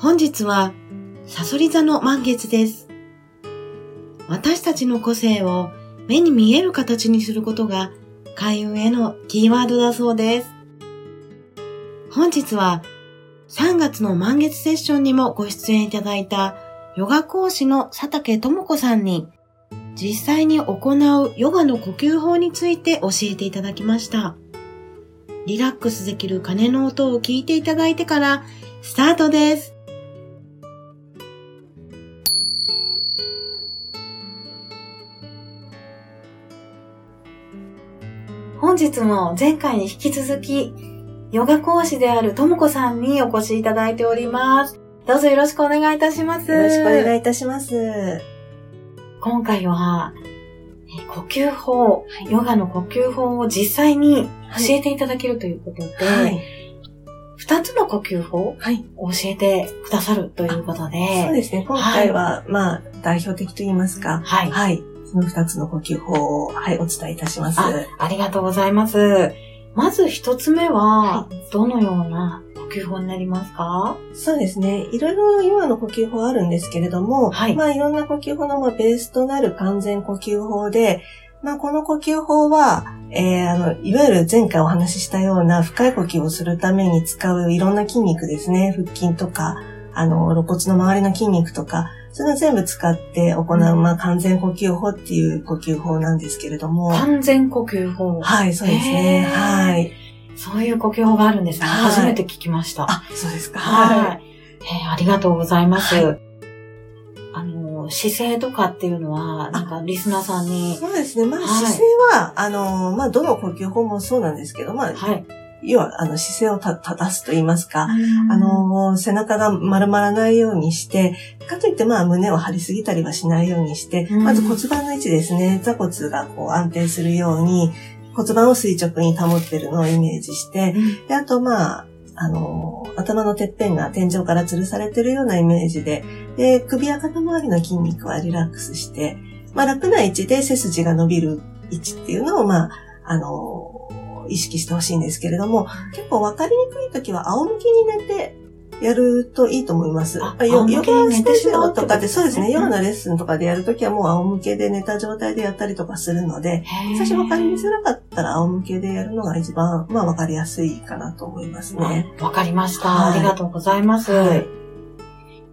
本日は、サソリ座の満月です。私たちの個性を目に見える形にすることが開運へのキーワードだそうです。本日は3月の満月セッションにもご出演いただいたヨガ講師の佐竹智子さんに実際に行うヨガの呼吸法について教えていただきました。リラックスできる鐘の音を聞いていただいてからスタートです。本日も前回に引き続き、ヨガ講師であるともこさんにお越しいただいております。どうぞよろしくお願いいたします。よろしくお願いいたします。今回は、呼吸法、はい、ヨガの呼吸法を実際に教えていただけるということで、はい、2つの呼吸法を教えてくださるということで。そうですね。今回は、はい、まあ、代表的と言いますか。はい。はい。その二つの呼吸法を、はい、お伝えいたします。あありがとうございます。まず一つ目は、どのような呼吸法になりますか？そうですね。いろいろヨガの呼吸法あるんですけれども、はい、まあいろんな呼吸法のベースとなる完全呼吸法で、まあこの呼吸法は、えー、あの、いわゆる前回お話ししたような深い呼吸をするために使ういろんな筋肉ですね。腹筋とか、あの、肋骨の周りの筋肉とか、それを全部使って行う、まあ、完全呼吸法っていう呼吸法なんですけれども。完全呼吸法はい、そうですね。はい。そういう呼吸法があるんですね。初めて聞きました。あ、そうですか。はい。えー、ありがとうございます。はい、あの、姿勢とかっていうのは、なんかリスナーさんに。そうですね。まあ、姿勢は、あの、まあ、どの呼吸法もそうなんですけど、まあ、はい。要は、あの、姿勢を正すと言いますか、あの、背中が丸まらないようにして、かといってまあ胸を張りすぎたりはしないようにして、まず骨盤の位置ですね、座骨がこう安定するように、骨盤を垂直に保ってるのをイメージして、であとまあ、あの、頭のてっぺんが天井から吊るされてるようなイメージで、で、首や肩周りの筋肉はリラックスして、まあ楽な位置で背筋が伸びる位置っていうのを、まあ、あの、意識してほしいんですけれども、結構分かりにくい時は仰向きに寝てやるといいと思います。ヨヨガスタジオとかで、そうですね、ヨガのレッスンとかでやるときはもう仰向けで寝た状態でやったりとかするので、最初分かりづらかったら仰向けでやるのが一番、まあ分かりやすいかなと思いますね。わかりました、はい、ありがとうございます。はい、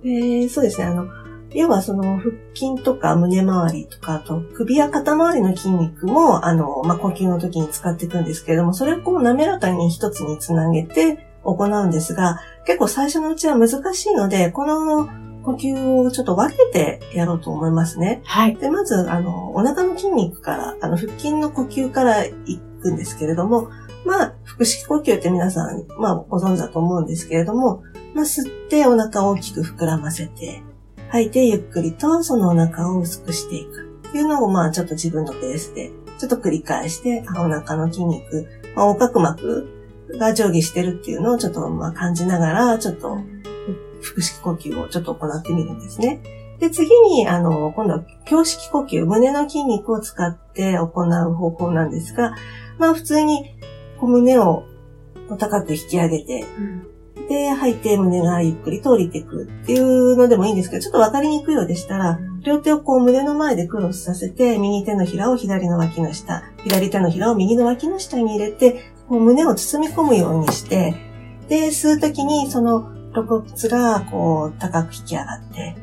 でそうですね、あの、要はその腹筋とか胸周りとか、あと首や肩周りの筋肉も、あの、まあ、呼吸の時に使っていくんですけれども、それをこう滑らかに一つにつなげて行うんですが、結構最初のうちは難しいので、この呼吸をちょっと分けてやろうと思いますね。はい。で、まず、あの、お腹の筋肉から、あの、腹筋の呼吸から行くんですけれども、まあ、腹式呼吸って皆さん、まあ、ご存知だと思うんですけれども、まあ、吸ってお腹を大きく膨らませて、吐いてゆっくりとそのお腹を薄くしていくっていうのをまあちょっと自分のペースでちょっと繰り返して、お腹の筋肉、まあ、横隔膜が上下してるっていうのをちょっとまあ感じながら、ちょっと腹式呼吸をちょっと行ってみるんですね。で、次に、あの、今度は胸式呼吸、胸の筋肉を使って行う方法なんですが、まあ普通に胸を高く引き上げて、で、吐いて胸がゆっくりと降りてくっていうのでもいいんですけど、ちょっとわかりにくいようでしたら、両手をこう胸の前でクロスさせて、右手のひらを左の脇の下、左手のひらを右の脇の下に入れて、こう胸を包み込むようにして、で、吸うときにその肋骨がこう高く引き上がって、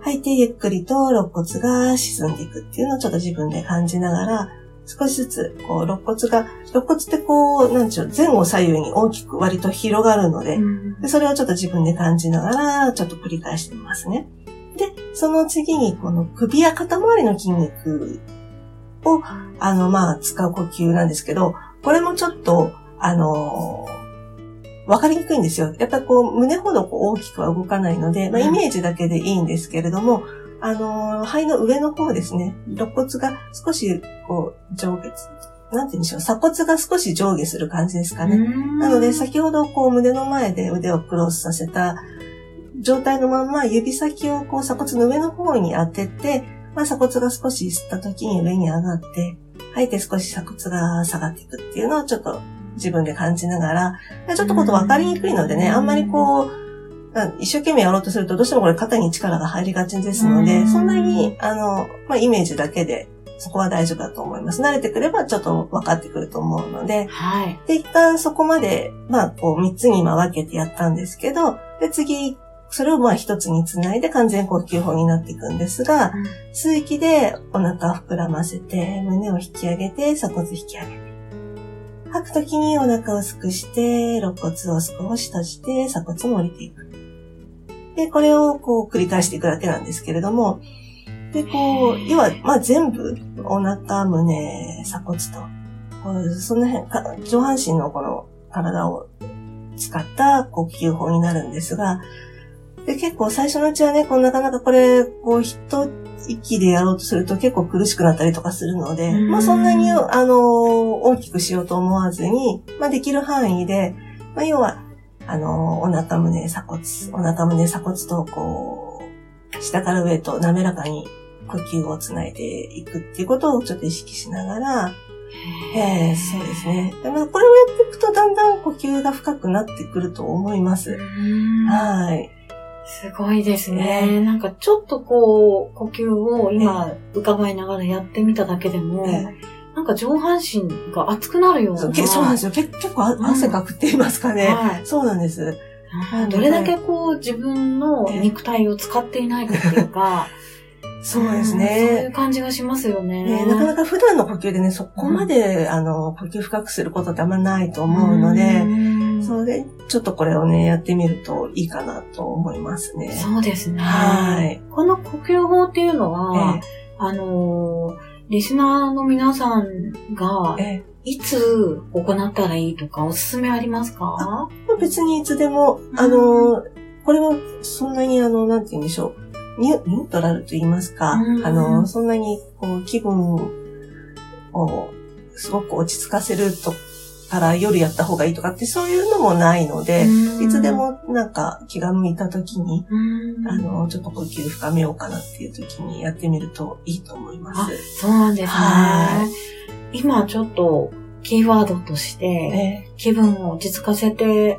吐いてゆっくりと肋骨が沈んでいくっていうのをちょっと自分で感じながら、少しずつ、こう、肋骨が、肋骨ってこう、なんちゅう、前後左右に大きく割と広がるので、うん、でそれをちょっと自分で感じながら、ちょっと繰り返してみますね。で、その次に、この首や肩周りの筋肉を、あの、まあ、使う呼吸なんですけど、これもちょっと、あのわかりにくいんですよ。やっぱりこう、胸ほどこう大きくは動かないので、まあ、イメージだけでいいんですけれども、あの肺の上の方ですね、肋骨が少しこう、上下、なんて言うんでしょう、鎖骨が少し上下する感じですかね。なので、先ほどこう、胸の前で腕をクロスさせた状態のまま、指先をこう、鎖骨の上の方に当てて、まあ、鎖骨が少し吸った時に上に上がって、吐いて少し鎖骨が下がっていくっていうのをちょっと自分で感じながら、ちょっとこと分かりにくいのでね、あんまりこう、一生懸命やろうとすると、どうしてもこれ肩に力が入りがちですので、そんなに、あの、まあ、イメージだけで、そこは大丈夫だと思います。慣れてくればちょっと分かってくると思うので、はい。で、一旦そこまで、まあ、こう、三つに今分けてやったんですけど、で、次、それをまあ一つにつないで完全呼吸法になっていくんですが、うん、吸う息でお腹膨らませて、胸を引き上げて、鎖骨引き上げて。吐くときにお腹を薄くして、肋骨を少し閉じて、鎖骨も降りていく。で、これをこう繰り返していくだけなんですけれども、で、こう、要は、まあ全部、お腹、胸、鎖骨と、その辺、上半身のこの体を使った呼吸法になるんですが、で、結構最初のうちはね、こうなかなかこれ、こう一息でやろうとすると結構苦しくなったりとかするので、まあそんなに、あの、大きくしようと思わずに、まあできる範囲で、まあ要は、あの、お腹胸鎖骨、お腹胸鎖骨とこう、下から上と滑らかに呼吸をつないでいくっていうことをちょっと意識しながら、えー、そうですね。でもこれをやっていくとだんだん呼吸が深くなってくると思います。はい。すごいですね。えー、なんかちょっとこう、呼吸を今浮かばいながらやってみただけでも、えーなんか上半身が熱くなるような。そうそうなんですよ。結構汗かくって言いますかね。はい、そうなんです。どれだけこう自分の肉体を使っていないかっていうか、そうですね、そういう感じがしますよね。ねなかなか普段の呼吸でね、そこまで、うん、あの、呼吸深くすることってあんまないと思うので、それで、ちょっとこれをね、やってみるといいかなと思いますね。そうですね。はい。この呼吸法っていうのは、ええ、あのーリスナーの皆さんが、いつ行ったらいいとかおすすめありますか？別にいつでも、あの、これはそんなにあの、なんて言うんでしょう。ニュニュートラルと言いますか、あの、そんなにこう気分をすごく落ち着かせるとから夜やった方がいいとかってそういうのもないので、いつでもなんか気が向いた時に、あの、ちょっと呼吸深めようかなっていう時にやってみるといいと思います。そうなんですね。今ちょっとキーワードとして、気分を落ち着かせて、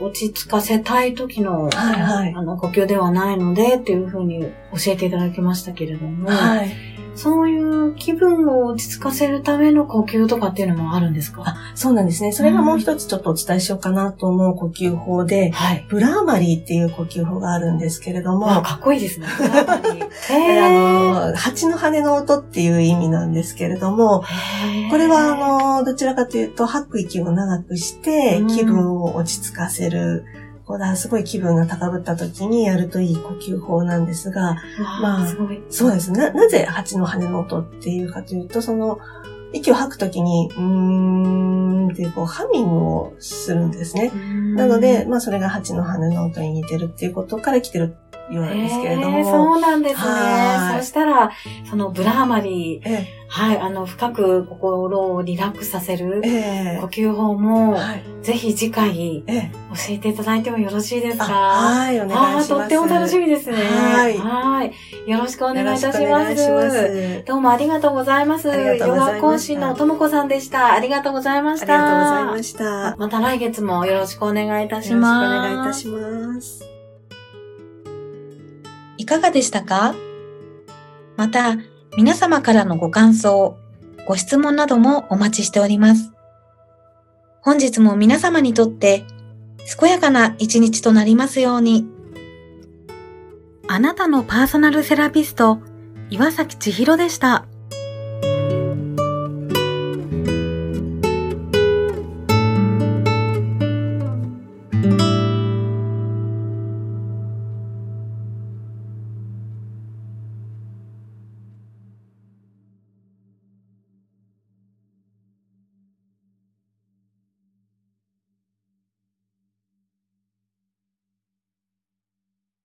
落ち着かせたい時の、はいはい、あの呼吸ではないのでっていうふうに教えていただきましたけれども、はいそういう気分を落ち着かせるための呼吸とかっていうのもあるんですか？あそうなんですね。それがもう一つちょっとお伝えしようかなと思う呼吸法で、はい、ブラーマリーっていう呼吸法があるんですけれども。かっこいいですね。ブラーマリー。あの、蜂の羽の音っていう意味なんですけれども、これはあの、どちらかというと吐く息を長くして気分を落ち着かせる。うんこだ、すごい気分が高ぶった時にやるといい呼吸法なんですが、まあ、そうですね。なぜ蜂の羽の音っていうかというと、その、息を吐くときに、うーんってこう、ハミングをするんですね。なので、まあ、それが蜂の羽の音に似てるっていうことから来てるようなんですけれども。そうなんですね。そしたら、そのブラーマリー、はい、あの、深く心をリラックスさせる呼吸法も、はい、ぜひ次回、教えていただいてもよろしいですか？はい、お願いします。とっても楽しみですね。はい。はい。よろしくお願いいたします。ますどうもありがとうございます。ヨガ講師のともこさんでした。ありがとうございました。ありがとうございました。また来月もよろしくお願いいたします。よろしくお願いいたします。いかがでしたか？また、皆様からのご感想、ご質問などもお待ちしております。本日も皆様にとって健やかな一日となりますように。あなたのパーソナルセラピスト、岩崎千尋でした。